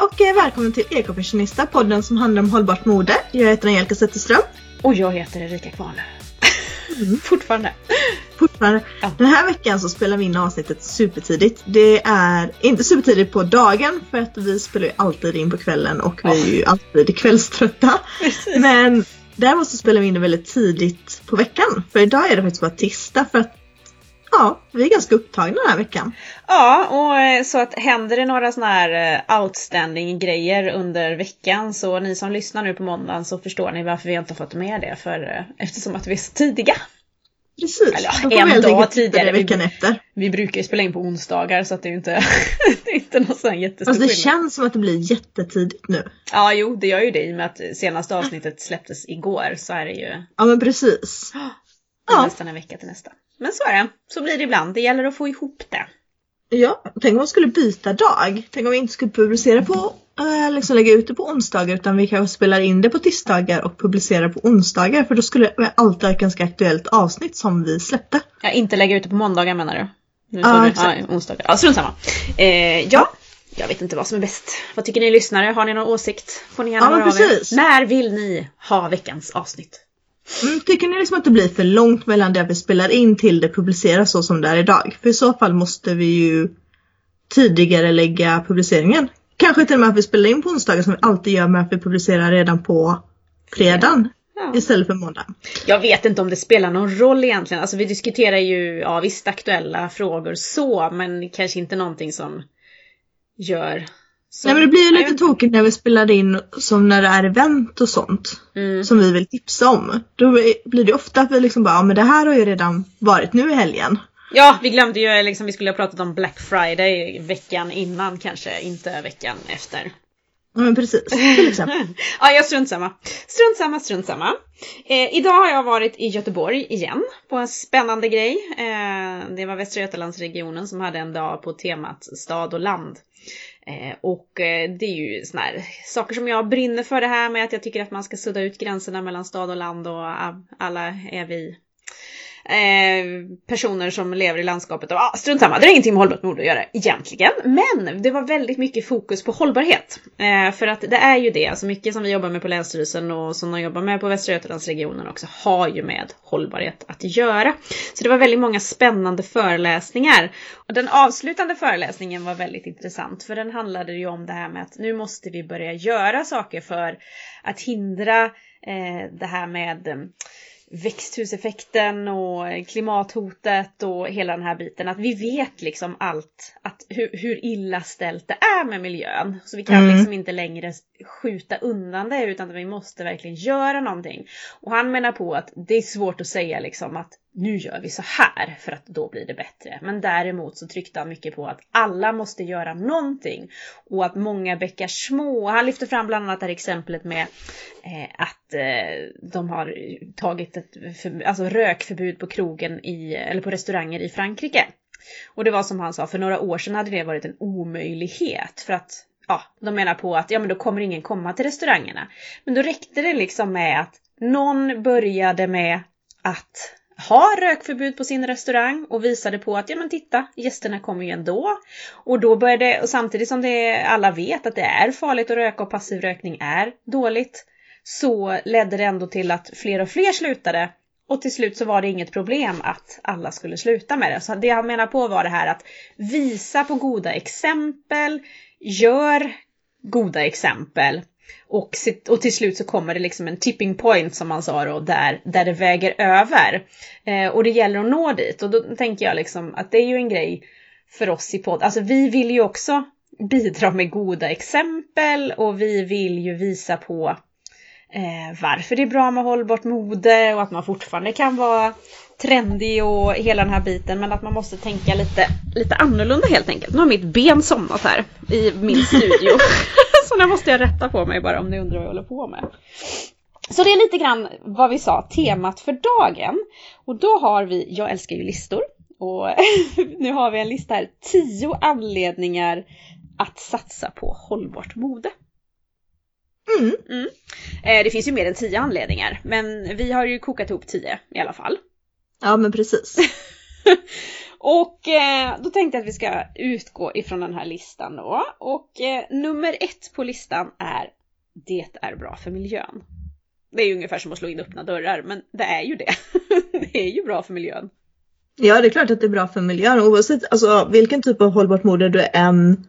och eh, välkommen till Ekofashionista, podden som handlar om hållbart mode. Jag heter Angelica Zetterström. Och jag heter Erika Kvarne. Mm. Fortfarande. Fortfarande. Ja. Den här veckan så spelar vi in avsnittet supertidigt. Det är inte supertidigt på dagen för att vi spelar ju alltid in på kvällen och vi är ju alltid kvällströtta. Precis. Men däremot så spelar vi in det väldigt tidigt på veckan. För idag är det faktiskt bara tisdag för att ja, vi är ganska upptagna den här veckan. Ja, och eh, så att händer det några sådana här eh, outstanding grejer under veckan så ni som lyssnar nu på måndagen så förstår ni varför vi inte har fått med det för eh, eftersom att vi är så tidiga. Precis. Eller, ja, en dag tidigare. veckan efter. Vi brukar ju spela in på onsdagar så att det är ju inte, det är inte någon sån jättestor Fast det skillnad. känns som att det blir jättetidigt nu. Ja, jo, det gör ju det i och med att senaste avsnittet släpptes igår så är det ju Ja men precis. Ja. nästan en vecka till nästa. Men så är det. Så blir det ibland. Det gäller att få ihop det. Ja, tänk om man skulle byta dag. Tänk om vi inte skulle publicera på, eh, liksom lägga ut det på onsdagar utan vi kanske spelar in det på tisdagar och publicerar på onsdagar för då skulle det alltid ha ett ganska aktuellt avsnitt som vi släppte. Ja, inte lägga ut det på måndagar menar du? Nu du exakt. ja, onsdagar. Ja, strunt samma. Eh, ja, jag vet inte vad som är bäst. Vad tycker ni lyssnare? Har ni någon åsikt? Får ni gärna Ja, av er. precis. När vill ni ha veckans avsnitt? Mm, tycker ni liksom att det blir för långt mellan det vi spelar in till det publiceras så som det är idag? För i så fall måste vi ju tidigare lägga publiceringen. Kanske till och med att vi spelar in på onsdagar som vi alltid gör med att vi publicerar redan på fredagen Ja. istället för måndag. Jag vet inte om det spelar någon roll egentligen. Alltså vi diskuterar ju, ja visst aktuella frågor så, men kanske inte någonting som gör... Som, Nej men det blir ju lite tokigt när vi spelar in som när det är event och sånt. Mm. som vi vill tipsa om. Då blir det ofta att vi liksom bara, ja men det här har ju redan varit nu i helgen. Ja, vi glömde ju liksom, vi skulle ha pratat om Black Friday veckan innan kanske, inte veckan efter. Ja men precis, till exempel. ja, jag strunt samma. Strunt samma, strunt samma. Eh, idag har jag varit i Göteborg igen på en spännande grej. Eh, det var Västra Götalandsregionen som hade en dag på temat stad och land. Eh, och eh, det är ju såna här saker som jag brinner för det här med att jag tycker att man ska sudda ut gränserna mellan stad och land och alla är vi eh, personer som lever i landskapet och ah, strunt samma, det har ingenting med hållbart mode att göra egentligen. Men det var väldigt mycket fokus på hållbarhet. Eh, för att det är ju det, alltså mycket som vi jobbar med på Länsstyrelsen och som de jobbar med på Västra Götalandsregionen också har ju med hållbarhet att göra. Så det var väldigt många spännande föreläsningar. Och den avslutande föreläsningen var väldigt intressant för den handlade ju om det här med att nu måste vi börja göra saker för att hindra eh, det här med eh, växthuseffekten och klimathotet och hela den här biten. Att vi vet liksom allt, att hur, hur illa ställt det är med miljön. Så vi kan Mm. liksom inte längre skjuta undan det utan vi måste verkligen göra någonting. Och han menar på att det är svårt att säga liksom att nu gör vi så här för att då blir det bättre. Men däremot så tryckte han mycket på att alla måste göra någonting och att många bäckar små. Han lyfter fram bland annat det här exemplet med eh, att eh, de har tagit ett för, alltså rökförbud på krogen i, eller på restauranger i Frankrike. Och det var som han sa, för några år sedan hade det varit en omöjlighet för att ja, de menar på att ja, men då kommer ingen komma till restaurangerna. Men då räckte det liksom med att någon började med att ha rökförbud på sin restaurang och visade på att ja men titta, gästerna kommer ju ändå. Och då började, och samtidigt som det alla vet att det är farligt att röka och passiv rökning är dåligt, så ledde det ändå till att fler och fler slutade. Och till slut så var det inget problem att alla skulle sluta med det. Så det han menar på var det här att visa på goda exempel, gör goda exempel och, och till slut så kommer det liksom en tipping point som man sa då, där, där det väger över. Eh, och det gäller att nå dit. Och då tänker jag liksom att det är ju en grej för oss i podd. Alltså vi vill ju också bidra med goda exempel och vi vill ju visa på eh, varför det är bra med hållbart mode och att man fortfarande kan vara trendig och hela den här biten men att man måste tänka lite, lite annorlunda helt enkelt. Nu har mitt ben somnat här i min studio. Så nu måste jag rätta på mig bara om ni undrar vad jag håller på med. Så det är lite grann vad vi sa, temat för dagen. Och då har vi, jag älskar ju listor. Och nu har vi en lista här, 10 anledningar att satsa på hållbart mode. Mm. Mm. Eh, det finns ju mer än 10 anledningar, men vi har ju kokat ihop 10 i alla fall. Ja men precis. Och eh, då tänkte jag att vi ska utgå ifrån den här listan då. Och eh, nummer ett på listan är Det är bra för miljön. Det är ju ungefär som att slå in öppna dörrar, men det är ju det. det är ju bra för miljön. Ja, det är klart att det är bra för miljön. Oavsett alltså, vilken typ av hållbart mode du än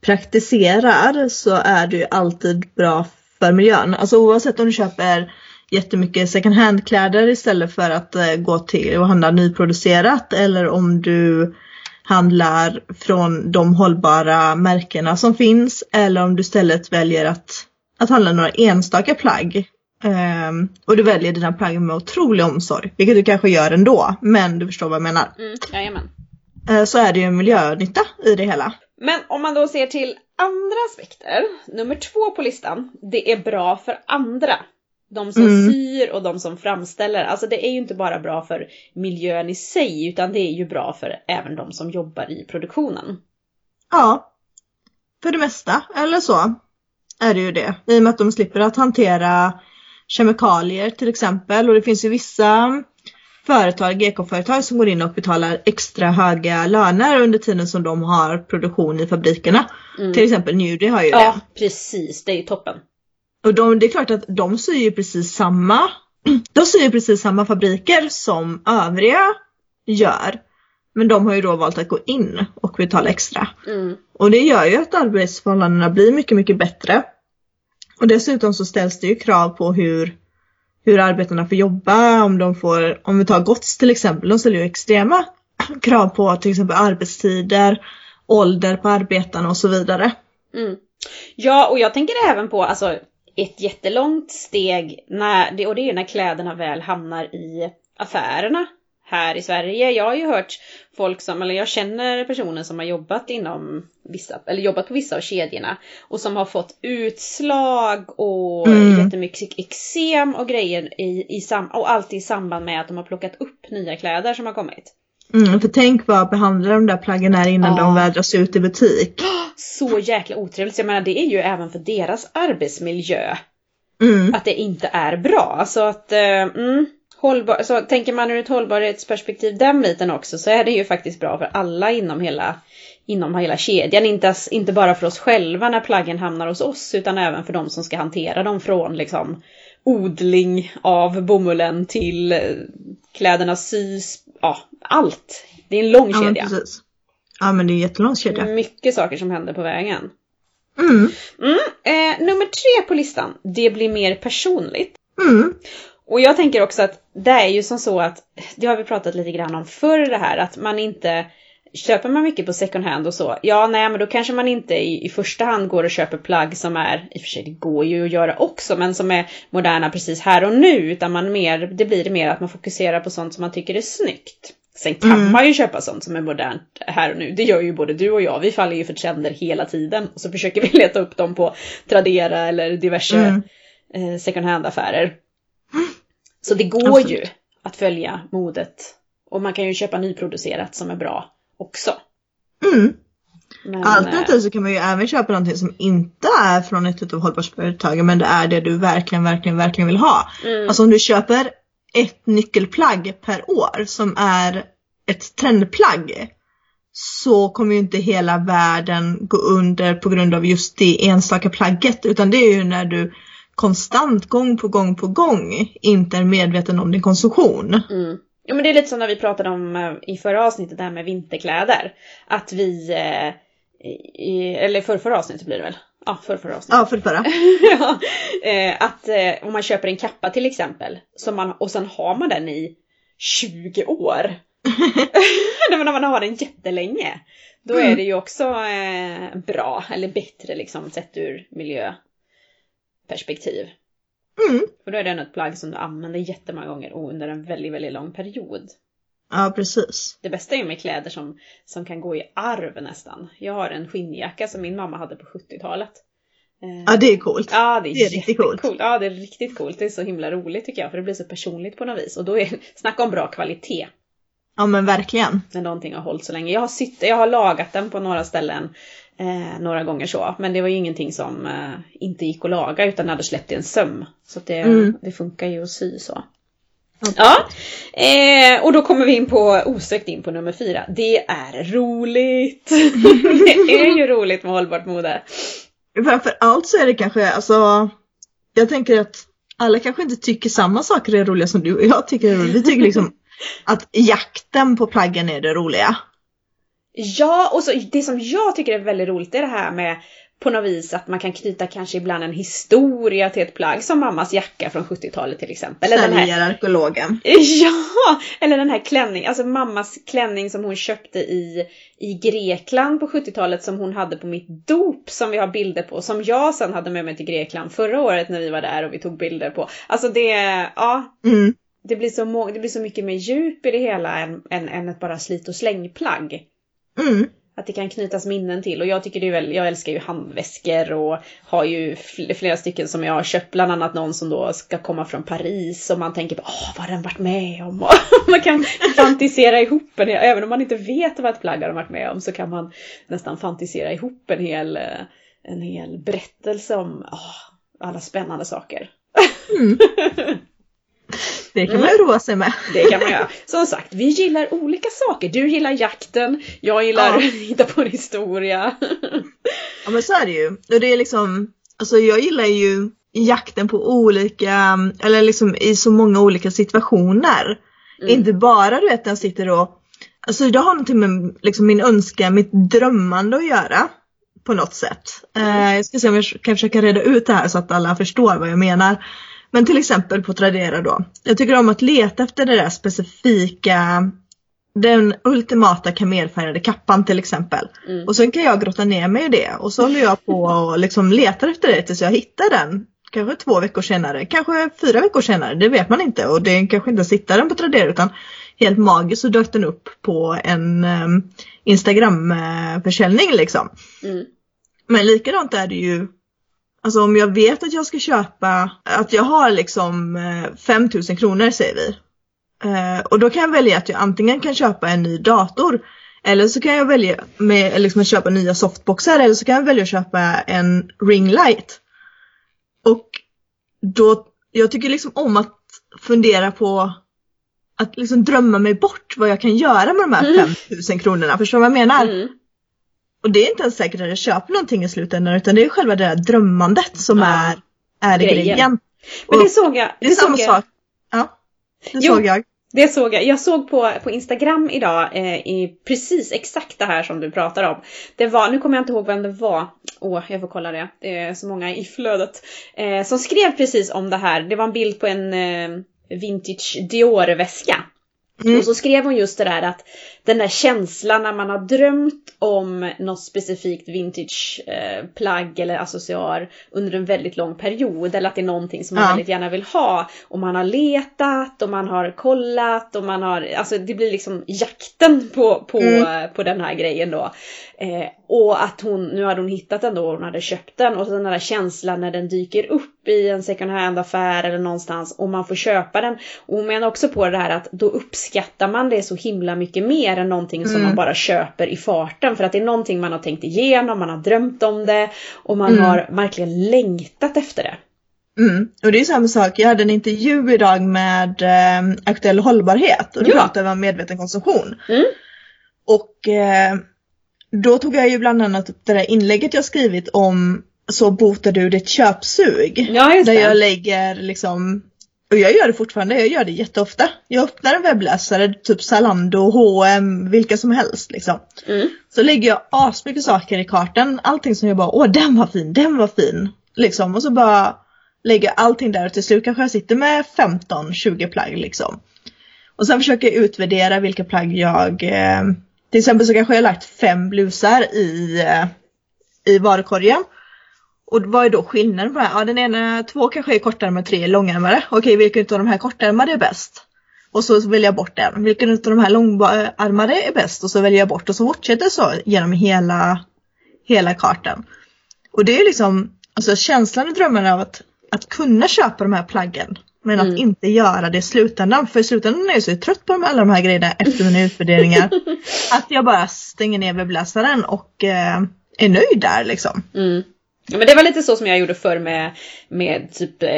praktiserar så är det ju alltid bra för miljön. Alltså oavsett om du köper jättemycket second hand-kläder istället för att eh, gå till och handla nyproducerat eller om du handlar från de hållbara märkena som finns eller om du istället väljer att, att handla några enstaka plagg Um, och du väljer dina plagg med otrolig omsorg, vilket du kanske gör ändå, men du förstår vad jag menar. Mm, jajamän. Uh, så är det ju en miljönytta i det hela. Men om man då ser till andra aspekter, nummer två på listan, det är bra för andra. De som mm. syr och de som framställer. Alltså det är ju inte bara bra för miljön i sig, utan det är ju bra för även de som jobbar i produktionen. Ja, för det mesta, eller så är det ju det. I och med att de slipper att hantera kemikalier till exempel och det finns ju vissa företag, GK-företag som går in och betalar extra höga löner under tiden som de har produktion i fabrikerna. Mm. Till exempel Newdy har ju det. Ja precis, det är ju toppen. Och de, det är klart att de syr ju precis samma, de syr ju precis samma fabriker som övriga gör. Men de har ju då valt att gå in och betala extra. Mm. Och det gör ju att arbetsförhållandena blir mycket, mycket bättre. Och dessutom så ställs det ju krav på hur, hur arbetarna får jobba, om de får, om vi tar GOTS till exempel, de ställer ju extrema krav på till exempel arbetstider, ålder på arbetarna och så vidare. Mm. Ja, och jag tänker även på alltså ett jättelångt steg när, och det är när kläderna väl hamnar i affärerna här i Sverige. Jag har ju hört folk som, eller jag känner personer som har jobbat inom vissa, eller jobbat på vissa av kedjorna och som har fått utslag och mm. jättemycket eksem och grejer i, i sam, och allt i samband med att de har plockat upp nya kläder som har kommit. Mm, för tänk vad behandlar de där plaggen är innan ja. de vädras ut i butik. Så jäkla otrevligt. Jag menar det är ju även för deras arbetsmiljö. Mm. Att det inte är bra. Så att, eh, mm, hållbar, så tänker man ur ett hållbarhetsperspektiv den biten också så är det ju faktiskt bra för alla inom hela, inom hela kedjan. Inte, inte bara för oss själva när plaggen hamnar hos oss utan även för de som ska hantera dem från liksom odling av bomullen till eh, kläderna sys, ja allt. Det är en lång kedja. Ja, precis. Ja men det är en jättelång kedja. Mycket saker som händer på vägen. Mm. Mm. Eh, nummer tre på listan, det blir mer personligt. Mm. Och jag tänker också att det är ju som så att, det har vi pratat lite grann om förr det här, att man inte Köper man mycket på second hand och så, ja nej men då kanske man inte i, i första hand går och köper plagg som är, i och för sig det går ju att göra också, men som är moderna precis här och nu, utan man mer, det blir mer att man fokuserar på sånt som man tycker är snyggt. Sen kan mm. man ju köpa sånt som är modernt här och nu. Det gör ju både du och jag. Vi faller ju för trender hela tiden. Och så försöker vi leta upp dem på Tradera eller diverse mm. eh, second hand affärer. Så det går Absolut. ju att följa modet. Och man kan ju köpa nyproducerat som är bra också. Mm. Men, Alternativt så kan man ju även köpa någonting som inte är från ett av hållbarhetsföretagen men det är det du verkligen, verkligen, verkligen vill ha. Mm. Alltså om du köper ett nyckelplagg per år som är ett trendplagg så kommer ju inte hela världen gå under på grund av just det enstaka plagget utan det är ju när du konstant gång på gång på gång inte är medveten om din konsumtion. Mm. Ja men det är lite som när vi pratade om eh, i förra avsnittet det här med vinterkläder. Att vi, eh, i, eller för förra avsnittet blir det väl? Ja, för förra avsnittet. Ja, för förra. ja, eh, att eh, om man köper en kappa till exempel som man, och sen har man den i 20 år. när man har den jättelänge. Då mm. är det ju också eh, bra, eller bättre liksom sett ur miljö perspektiv. Mm. För då är det ändå ett plagg som du använder jättemånga gånger och under en väldigt, väldigt lång period. Ja, precis. Det bästa är med kläder som, som kan gå i arv nästan. Jag har en skinnjacka som min mamma hade på 70-talet. Ja, det är coolt. Ja, det är, det är riktigt coolt. Ja, det är riktigt coolt. Det är så himla roligt tycker jag, för det blir så personligt på något vis. Och då är snacka om bra kvalitet. Ja, men verkligen. När någonting har hållit så länge. Jag har, sytt, jag har lagat den på några ställen eh, några gånger så. Men det var ju ingenting som eh, inte gick att laga utan hade släppt i en söm. Så det, mm. det funkar ju att sy så. Ja, eh, och då kommer vi in på, osökt in på nummer fyra. Det är roligt! det är ju roligt med hållbart mode. Framför allt så är det kanske, alltså, jag tänker att alla kanske inte tycker samma saker är roliga som du och jag tycker är roliga. Vi tycker liksom att jakten på plaggen är det roliga. Ja, och så det som jag tycker är väldigt roligt är det här med på något vis att man kan knyta kanske ibland en historia till ett plagg som mammas jacka från 70-talet till exempel. Eller den här... arkeologen. Ja! Eller den här klänning, alltså mammas klänning som hon köpte i, i Grekland på 70-talet som hon hade på mitt dop som vi har bilder på. Som jag sen hade med mig till Grekland förra året när vi var där och vi tog bilder på. Alltså det, ja. Mm. Det blir, så det blir så mycket mer djup i det hela än, än, än ett bara slit och slängplagg. Mm. Att det kan knytas minnen till och jag tycker det är väl, jag älskar ju handväskor och har ju flera stycken som jag har köpt, bland annat någon som då ska komma från Paris och man tänker på åh vad har den varit med om? man kan fantisera ihop en även om man inte vet vad ett plagg har varit med om så kan man nästan fantisera ihop en hel, en hel berättelse om åh, alla spännande saker. Mm. Det kan man ju roa sig med. Det kan man göra. Som sagt, vi gillar olika saker. Du gillar jakten, jag gillar ja. att hitta på en historia. Ja men så är det ju. Och det är liksom, alltså jag gillar ju jakten på olika, eller liksom i så många olika situationer. Mm. Inte bara du vet när jag sitter och, alltså det har någonting med liksom min önskan, mitt drömmande att göra. På något sätt. Mm. Uh, jag ska se om jag kan försöka reda ut det här så att alla förstår vad jag menar. Men till exempel på Tradera då. Jag tycker om att leta efter det där specifika den ultimata kamelfärgade kappan till exempel. Mm. Och sen kan jag grotta ner mig i det och så håller jag på och liksom letar efter det tills jag hittar den. Kanske två veckor senare, kanske fyra veckor senare, det vet man inte och det kanske inte sitter den på Tradera utan helt magiskt så dök den upp på en um, Instagram-försäljning liksom. Mm. Men likadant är det ju Alltså om jag vet att jag ska köpa, att jag har liksom 5000 eh, kronor säger vi. Eh, och då kan jag välja att jag antingen kan köpa en ny dator eller så kan jag välja med, liksom att köpa nya softboxar eller så kan jag välja att köpa en ring light. Och då, jag tycker liksom om att fundera på att liksom drömma mig bort vad jag kan göra med de här mm. 5000 kronorna. Förstår du vad jag menar? Mm. Och det är inte ens säkert att jag köper någonting i slutändan utan det är själva det där drömmandet som ja. är, är grejen. grejen. Men det såg jag. Det, det samma jag. sak. Ja, det jo, såg jag. Det såg jag. Jag såg på, på Instagram idag eh, i precis exakt det här som du pratar om. Det var, nu kommer jag inte ihåg vem det var. Åh, jag får kolla det. Det är så många i flödet. Eh, som skrev precis om det här. Det var en bild på en eh, vintage Dior-väska. Mm. Och så skrev hon just det där att den där känslan när man har drömt om något specifikt vintage eh, eller accessoar under en väldigt lång period eller att det är någonting som man ja. väldigt gärna vill ha och man har letat och man har kollat och man har, alltså det blir liksom jakten på, på, mm. på den här grejen då. Eh, och att hon, nu hade hon hittat den då och hon hade köpt den och så den där känslan när den dyker upp i en second hand affär eller någonstans och man får köpa den. Och hon menar också på det här att då uppskattar man det så himla mycket mer än någonting mm. som man bara köper i farten för att det är någonting man har tänkt igenom, man har drömt om det och man mm. har verkligen längtat efter det. Mm. Och det är samma sak, jag hade en intervju idag med eh, Aktuell hållbarhet och då ja. pratade vi om medveten konsumtion. Mm. Och eh, då tog jag ju bland annat upp det där inlägget jag skrivit om så botar du ditt köpsug. Ja, där jag lägger liksom, och jag gör det fortfarande, jag gör det jätteofta. Jag öppnar en webbläsare, typ Zalando, H&M, vilka som helst liksom. Mm. Så lägger jag asmycket saker i kartan, allting som jag bara, åh den var fin, den var fin. Liksom, och så bara lägger jag allting där och till slut kanske jag sitter med 15-20 plagg liksom. Och sen försöker jag utvärdera vilka plagg jag eh, till exempel så kanske jag lagt fem blusar i, eh, i varukorgen. Och vad är då skillnaden på det här? Ja, den ena, två kanske är kortärmade, tre är långärmade. Okej, vilken av de här kortärmade är bäst? Och så väljer jag bort den. Vilken av de här långärmade är bäst? Och så väljer jag bort och så fortsätter så genom hela, hela kartan. Och det är liksom, alltså känslan och drömmen av att, att kunna köpa de här plaggen men att mm. inte göra det i slutändan. För i slutändan är jag så trött på alla de här grejerna efter mina utvärderingar. att jag bara stänger ner webbläsaren och eh, är nöjd där liksom. Mm. Ja, men det var lite så som jag gjorde förr med, med typ eh,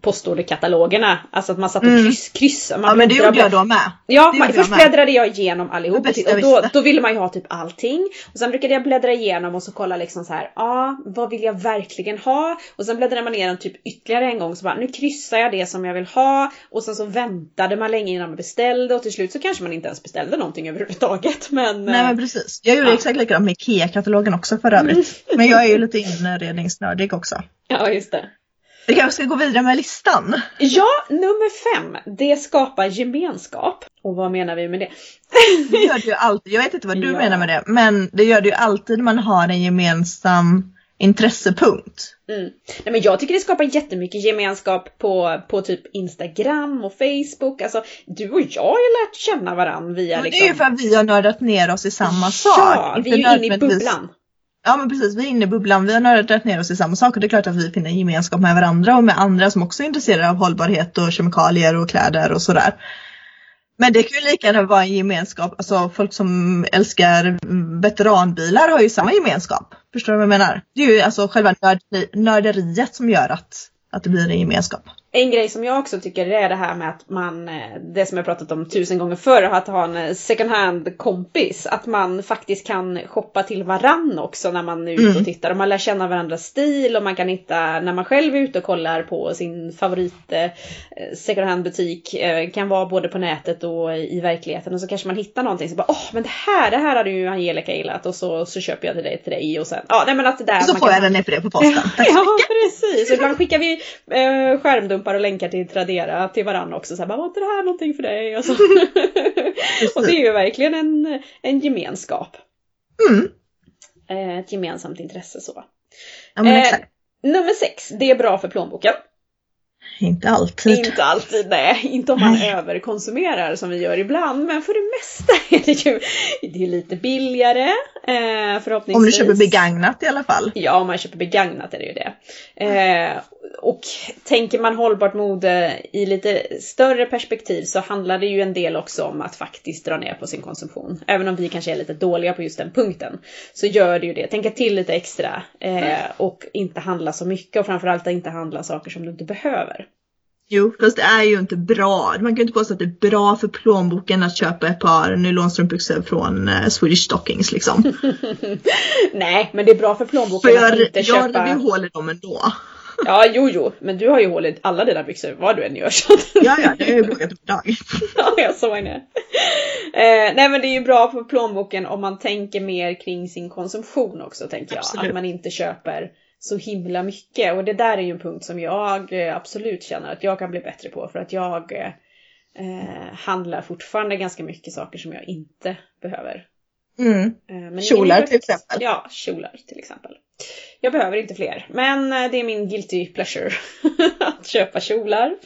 postorderkatalogerna. Alltså att man satt och Mm. kryss, kryssade. Man Ja men det gjorde jag då med. Ja, man, gjorde jag först med. bläddrade jag igenom allihop Det och, jag då, då ville man ju ha typ allting. Och sen brukade jag bläddra igenom och så kolla liksom så här, ja, ah, vad vill jag verkligen ha? Och sen bläddrade man igenom typ ytterligare en gång så bara, nu kryssar jag det som jag vill ha. Och sen så väntade man länge innan man beställde och till slut så kanske man inte ens beställde någonting överhuvudtaget. Men, Nej eh, men precis. Jag gjorde Ja. exakt likadant med IKEA-katalogen också för övrigt. Men jag är ju lite inredningsnördig också. ja, just det. Vi kanske ska gå vidare med listan. Ja, nummer fem. Det skapar gemenskap. Och vad menar vi med det? Det gör det ju alltid. Jag vet inte vad du Ja. menar med det. Men det gör det ju alltid när man har en gemensam intressepunkt. Mm. Nej, men jag tycker det skapar jättemycket gemenskap på, på typ Instagram och Facebook. Alltså, du och jag har ju lärt känna varandra via Men liksom... Det är ju för att vi har nördat ner oss i samma sak. Ja, vi är ju inne i bubblan. Ja men precis, vi är inne i bubblan. Vi har nördat ner oss i samma sak och det är klart att vi finner gemenskap med varandra och med andra som också är intresserade av hållbarhet och kemikalier och kläder och sådär. Men det kan ju lika gärna vara en gemenskap, alltså folk som älskar veteranbilar har ju samma gemenskap. Förstår du vad jag menar? Det är ju alltså själva nörderiet som gör att, att det blir en gemenskap. En grej som jag också tycker är det här med att man, eh, det som jag pratat om tusen gånger förr, att ha en eh, second hand kompis. Att man faktiskt kan shoppa till varann också när man är ute och Mm. tittar. Och man lär känna varandras stil och man kan hitta, när man själv är ute och kollar på sin favorit eh, second hand butik. Kan vara både på nätet och i verkligheten. Och så kanske man hittar någonting så bara åh men det här, det här hade ju Angelica gillat. Och så, så köper jag till dig, till dig och sen, ja nej men att det där. Och så får kan- jag den för det på posten. Tack så Ja, mycket. precis. Och ibland skickar vi eh, skärmdumpar och länkar till Tradera till varandra också. Så här, var inte det här någonting för dig? Och, så. och det är ju verkligen en, en gemenskap. Mm. Eh, ett gemensamt intresse så. Ja men Eh. Nummer sex, det är bra för plånboken. Inte alltid. Inte alltid, nej. Inte om man Nej. överkonsumerar som vi gör ibland. Men för det mesta är det ju det är lite billigare. Eh, förhoppningsvis. Om du köper begagnat i alla fall. Ja, om man köper begagnat är det ju det. Eh, och tänker man hållbart mode i lite större perspektiv så handlar det ju en del också om att faktiskt dra ner på sin konsumtion. Även om vi kanske är lite dåliga på just den punkten. Så gör det ju det. Tänka till lite extra. Eh, och inte handla så mycket och framförallt inte handla saker som du inte behöver. Jo, fast det är ju inte bra. Man kan ju inte påstå att det är bra för plånboken att köpa ett par nylonstrumpbyxor från eh, Swedish Stockings liksom. Nej, men det är bra för För plånboken att jag, inte jag köpa... river ju hål i dem ändå. Ja, jo, jo. Men du har ju hål i alla dina byxor vad du än gör. Så. Ja, ja, det har jag ju plockat upp idag. Ja, jag såg det. Eh, nej men det är ju bra för plånboken om man tänker mer kring sin konsumtion också tänker jag. Absolut. Att man inte köper så himla mycket. Och det där är ju en punkt som jag eh, absolut känner att jag kan bli bättre på. För att jag eh, eh, handlar fortfarande ganska mycket saker som jag inte behöver. Mm. Eh, Kjolar till exempel. Ja, kjolar till exempel. Jag behöver inte fler, men eh, det är min guilty pleasure att köpa kjolar.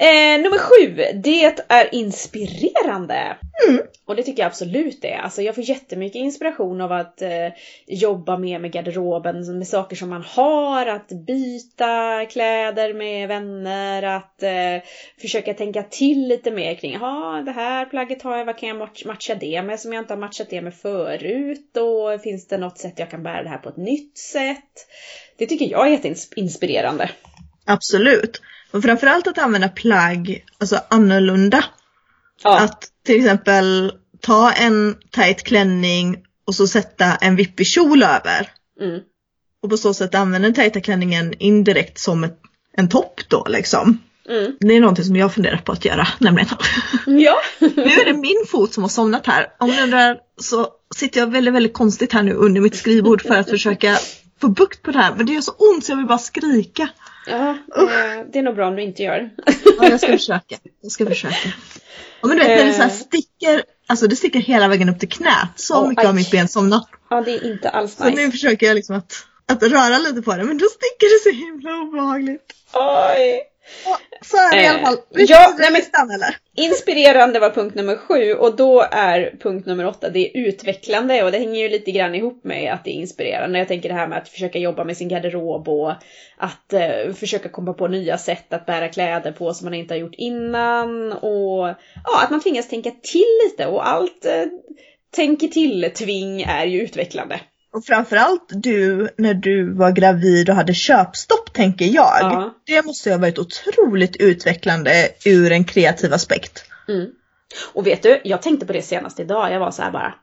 Eh, nummer sju, det är inspirerande. Mm. Och det tycker jag absolut det är. Alltså jag får jättemycket inspiration av att eh, jobba mer med garderoben, med saker som man har, att byta kläder med vänner, att eh, försöka tänka till lite mer kring, ja det här plagget har jag, vad kan jag match- matcha det med som jag inte har matchat det med förut? Och finns det något sätt jag kan bära det här på ett nytt sätt? Det tycker jag är jätteinspirerande. Absolut. Och framförallt att använda plagg alltså annorlunda. Ja, Att till exempel ta en tight klänning och så sätta en vippig kjol över. mm. Och på så sätt använda den tajta klänningen indirekt som ett, en topp då liksom. Mm. Det är någonting som jag funderar på att göra nämligen. Ja. Nu är det min fot som har somnat här. Om ni undrar så sitter jag väldigt, väldigt konstigt här nu under mitt skrivbord för att försöka få bukt på det här. Men det gör så ont så jag vill bara skrika. Ja, eh, det är nog bra om du inte gör. Ja, jag ska försöka. Jag ska försöka. Ja, men du vet när det så här Eh. sticker, alltså det sticker hela vägen upp till knät. Så Åh, mycket har aj. mitt ben somnat. Ja, det är inte alls Så nu nice. försöker jag liksom att, att röra lite på det men då sticker det så himla obehagligt. Oj. Så är det i alla Eh, fall. Vi ja, nej, nej, men- listan eller? Inspirerande var punkt nummer sju och då är punkt nummer åtta, det är utvecklande och det hänger ju lite grann ihop med att det är inspirerande. Jag tänker det här med att försöka jobba med sin garderob och att eh, försöka komma på nya sätt att bära kläder på som man inte har gjort innan och ja, att man tvingas tänka till lite och allt eh, tänker till-tving är ju utvecklande. Och framförallt du när du var gravid och hade köpstopp tänker jag. Ja. Det måste ha varit otroligt utvecklande ur en kreativ aspekt. Mm. Och vet du, jag tänkte på det senast idag. Jag var så här bara.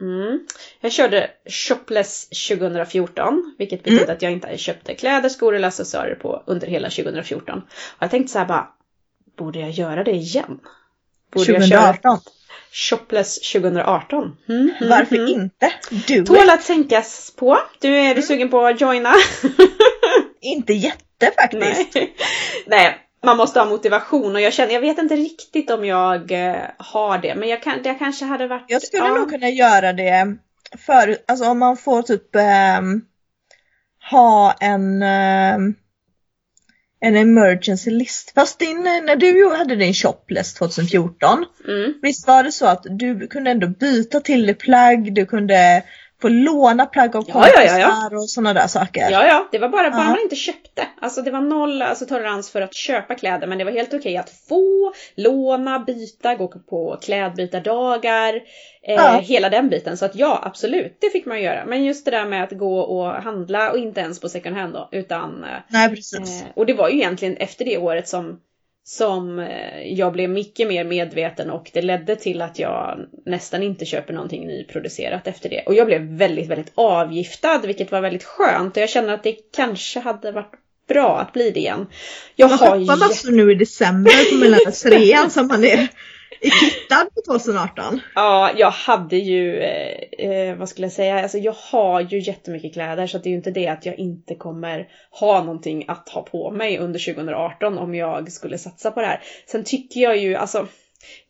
Mm. Jag körde shopless 2014, vilket betyder Mm. att jag inte köpte kläder, skor eller accessoarer på under hela 2014. Och jag tänkte så här bara, borde jag göra det igen? Borde jag köra 2018. Shopless 2018? Mm, mm, Varför mm. inte? Du Tål att tänkas på. Du, är du sugen på att joina? inte jätte faktiskt. Nej. Nej, man måste ha motivation och jag känner, jag vet inte riktigt om jag eh, har det, men jag, kan, det kanske hade varit... Jag skulle ja. nog kunna göra det för, alltså om man får typ ehm, ha en ehm, en emergency list. Fast din, när du hade din shoplist 2014, Mm. visst var det så att du kunde ändå byta till dig plagg, du kunde få låna plagg av Ja, kompisar ja, ja, och sådana där saker. Ja, ja, det var bara, bara Ja. man inte köpte. Alltså det var noll alltså, tolerans för att köpa kläder, men det var helt okej att få, låna, byta, gå på klädbytardagar, eh, Ja. hela den biten. Så att ja, absolut, det fick man göra. Men just det där med att gå och handla och inte ens på second hand då, utan eh, Nej precis. Eh, och det var ju egentligen efter det året som, som eh, jag blev mycket mer medveten och det ledde till att jag nästan inte köper någonting nyproducerat efter det. Och jag blev väldigt, väldigt avgiftad, vilket var väldigt skönt. Och jag känner att det kanske hade varit bra att bli det igen. Jag Man har shoppar ju... massor nu i december på mellan trean som man är är kittad på 2018. Ja, jag hade ju, eh, eh, vad skulle jag säga, alltså jag har ju jättemycket kläder så att det är ju inte det att jag inte kommer ha någonting att ha på mig under 2018 om jag skulle satsa på det här. Sen tycker jag ju, alltså,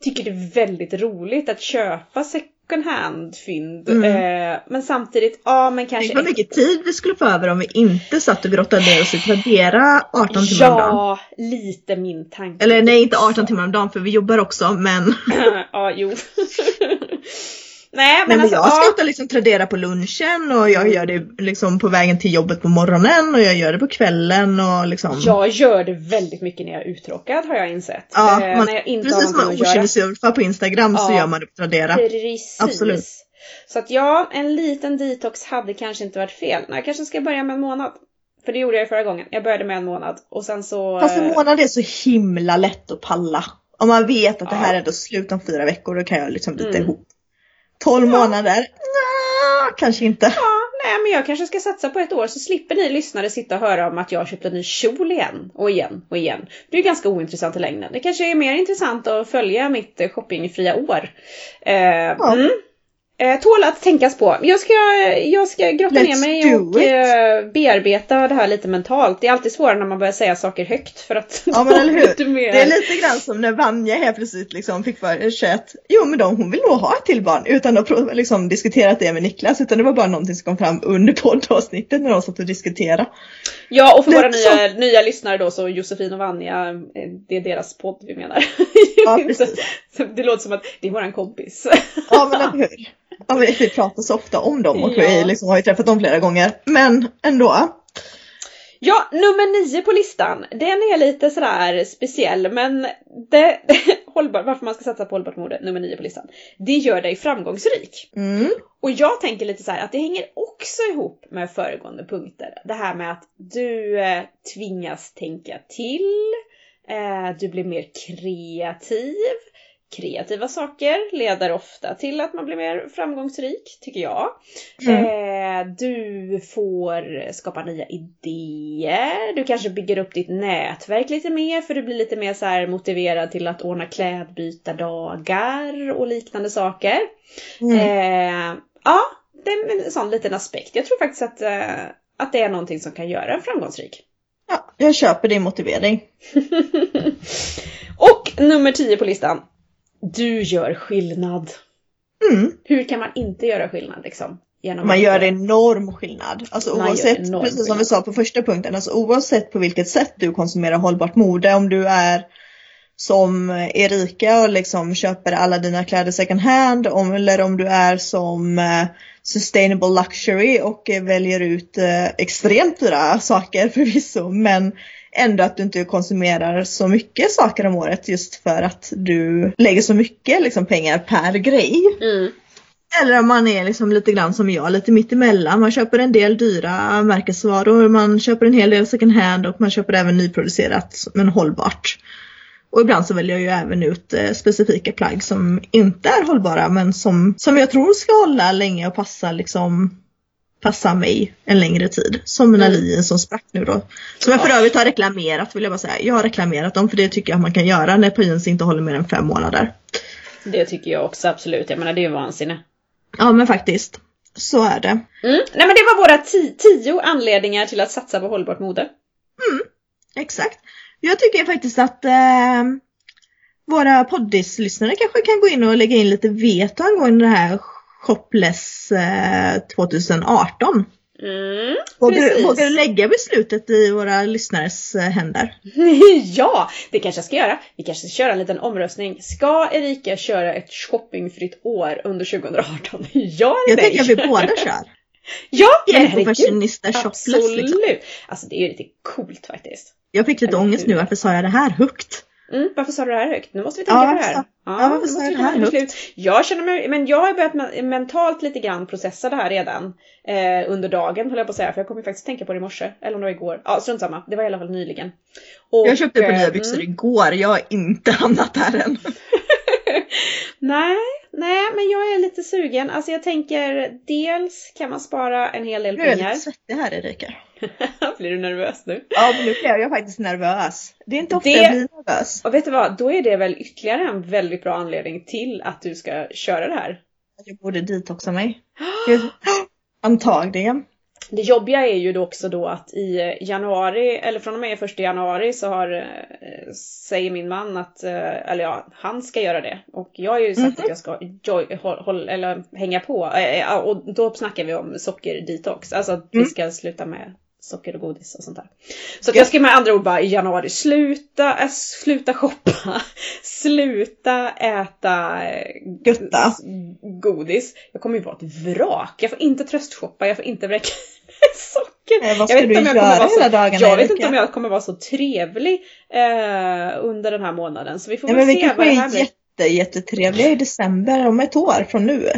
tycker det är väldigt roligt att köpa second hand-fynd. Mm. Eh, men samtidigt, ja men kanske... Tänk vad mycket tid vi skulle få över om vi inte satt och grottade ner oss i Tradera 18 timmar om dagen. Ja, lite min tanke. Eller nej, inte 18 timmar om dagen för vi jobbar också men, ja, jo. Nej, men, nej, men alltså, jag ja. slutar liksom Tradera på lunchen och jag gör det liksom på vägen till jobbet på morgonen och jag gör det på kvällen och liksom. Jag gör det väldigt mycket när jag är uttråkad har jag insett. Ja, eh, man, när jag inte precis som man okynnessurfar på Instagram så Ja. gör man det på Tradera. Precis. Absolut. Så att ja, en liten detox hade kanske inte varit fel. Nej, jag kanske ska börja med en månad. För det gjorde jag förra gången. Jag började med en månad och sen så... Fast en eh, månad är så himla lätt att palla. Om man vet att det här Ja. är då slut om fyra veckor då kan jag liksom bita Mm. ihop. 12 Ja. månader? Nja, kanske inte. Ja, nej men jag kanske ska satsa på ett år så slipper ni lyssnare sitta och höra om att jag har köpt en ny kjol igen och igen och igen. Det är ganska ointressant i längden. Det kanske är mer intressant att följa mitt shoppingfria år. Eh, mm. Eh, tål att tänkas på. Jag ska, jag ska grotta ner Let's mig do och eh, bearbeta det här lite mentalt. Det är alltid svårare när man börjar säga saker högt för att Ja, men eller hur? mer... Det är lite grann som när Vanja helt plötsligt liksom fick för sig att jo men de, hon vill nog ha ett till barn utan att liksom diskuterat det med Niklas utan det var bara någonting som kom fram under poddavsnittet när de satt och diskuterade. Ja, och för våra Lite nya, nya lyssnare då så Josefin och Vanja, eh, det är deras podd vi menar. Ja, precis. så det låter som att det är våran kompis. Ja men eller hur. Ja, men vi pratar så ofta om dem och Ja. vi liksom har ju träffat dem flera gånger. Men ändå. Ja, nummer nio på listan. Den är lite sådär speciell men det, hållbar, varför man ska satsa på hållbart mode, nummer nio på listan. Det gör dig framgångsrik. Mm. Och jag tänker lite så här att det hänger också ihop med föregående punkter. Det här med att du eh, tvingas tänka till, eh, du blir mer kreativ. Kreativa saker leder ofta till att man blir mer framgångsrik, tycker jag. Mm. Eh, du får skapa nya idéer. Du kanske bygger upp ditt nätverk lite mer för du blir lite mer så här motiverad till att ordna klädbytardagar och liknande saker. Mm. Eh, ja, det är en sån liten aspekt. Jag tror faktiskt att, eh, att det är någonting som kan göra en framgångsrik. Ja, jag köper din motivering. och nummer 10 på listan. Du gör skillnad. Mm. Hur kan man inte göra skillnad liksom? Genom Man gör enorm skillnad. Alltså oavsett, enorm precis som vi skillnad. sa på första punkten, alltså oavsett på vilket sätt du konsumerar hållbart mode, om du är som Erika och liksom köper alla dina kläder second hand, om, eller om du är som eh, sustainable luxury och eh, väljer ut eh, extremt dyra saker förvisso, men ändå att du inte konsumerar så mycket saker om året just för att du lägger så mycket liksom, pengar per grej. Mm. Eller om man är liksom lite grann som jag, lite mitt emellan. Man köper en del dyra märkesvaror, man köper en hel del second hand och man köper även nyproducerat men hållbart. Och ibland så väljer jag ju även ut eh, specifika plagg som inte är hållbara men som, som jag tror ska hålla länge och passa liksom passa mig en längre tid. Som mina Mm. lin som sprack nu då. Som jag för övrigt har reklamerat vill jag bara säga. Jag har reklamerat dem för det tycker jag att man kan göra när jeans inte håller mer än fem månader. Det tycker jag också absolut. Jag menar det är ju vansinne. Ja men faktiskt. Så är det. Mm. Nej men det var våra ti- tio anledningar till att satsa på hållbart mode. Exakt. Jag tycker faktiskt att eh, våra poddislyssnare kanske kan gå in och lägga in lite veto angående det här Shopless eh, 2018. Mm, Vågar vågar du lägga beslutet i våra lyssnares eh, händer? ja, det kanske jag ska göra. Vi kanske ska köra en liten omröstning. Ska Erika köra ett shoppingfritt år under 2018? ja eller Jag nej? tänker att vi båda kör. Ja, herregud. Shopless Absolut. liksom. Alltså det är ju lite coolt faktiskt. Jag fick lite ångest nu, varför sa jag det här högt? Mm, varför sa du det här högt? Nu måste vi tänka Ja, på det här. sa- ja, varför sa vi det här beslut. Jag känner mig, men jag har börjat me- mentalt lite grann processa det här redan. Eh, under dagen höll jag på att säga, för jag kom ju faktiskt tänka på det i morse. Eller om det var igår. Ja, strunt samma. Det var i alla fall nyligen. Och, Jag köpte ett par eh, nya byxor mm. igår, jag har inte hamnat där än. Nej, nej, men jag är lite sugen. Alltså jag tänker, dels kan man spara en hel del Nu är jag pengar. lite svettig här Erika. Blir du nervös nu? Ja men nu blev jag faktiskt nervös. Det är inte ofta Det- jag blir nervös. Och vet du vad? Då är det väl ytterligare en väldigt bra anledning till att du ska köra det här. Jag borde detoxa mig. Antagligen. Det jobbiga är ju då också då att i januari, eller från och med första januari så har, eh, säger min man att, eh, eller ja, han ska göra det. Och jag har ju sagt Mhm. att jag ska joy, håll, håll, eller hänga på. Eh, och då snackar vi om sockerdetox. Alltså att vi Mm. ska sluta med socker och godis och sånt där. Så jag ska med andra ord bara i januari sluta, äh, sluta shoppa, sluta äta Götta. godis. Jag kommer ju vara ett vrak. Jag får inte tröstshoppa, jag får inte vräcka socker. Eh, vad Jag ska vet du inte om jag göra så- hela dagarna Jag vet inte om jag kommer vara så trevlig eh, under den här månaden. Så vi får Nej, väl men vi se kanske vad det här är blir. jätte, jättetrevliga i december om ett år från nu.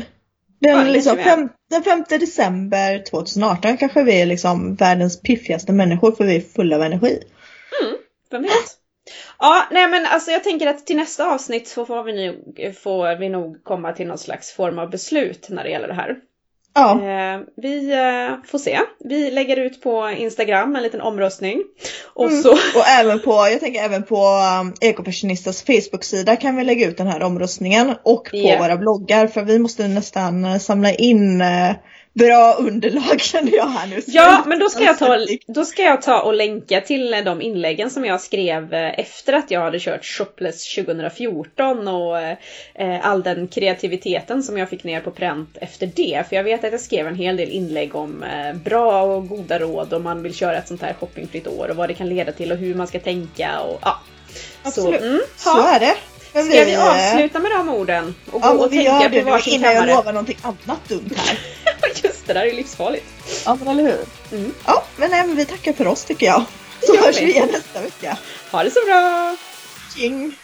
Den, Ja, liksom, kanske vi är. fem, den 5 december 2018 kanske vi är liksom världens piffigaste människor för vi är fulla av energi. Vem vet? Ja, nej men alltså jag tänker att till nästa avsnitt så får vi, nog, får vi nog komma till någon slags form av beslut när det gäller det här. Ja, Eh, vi eh, får se. Vi lägger ut på Instagram en liten omröstning. Och Mm. så... och även på, jag tänker även på um, Ekofashionistas Facebook-sida kan vi lägga ut den här omröstningen och på Ja. våra bloggar för vi måste nästan eh, samla in bra underlag känner jag här nu. Ja, men då ska, jag ta, då ska jag ta och länka till de inläggen som jag skrev eh, efter att jag hade kört Shopless 2014 och eh, all den kreativiteten som jag fick ner på pränt efter det. För jag vet att jag skrev en hel del inlägg om eh, bra och goda råd om man vill köra ett sånt här shoppingfritt år och vad det kan leda till och hur man ska tänka och ja. Absolut. Så, mm, Så är det. Ska vi avsluta med de orden? Och gå Ja, och tänka på varsin innan jag kammare? lovar någonting annat dumt här. Det, där är livsfarligt. Ja men eller hur. Mm. Ja men, nej, men vi tackar för oss tycker jag. Så hörs vi. vi igen nästa vecka. Ha det så bra! Tjing!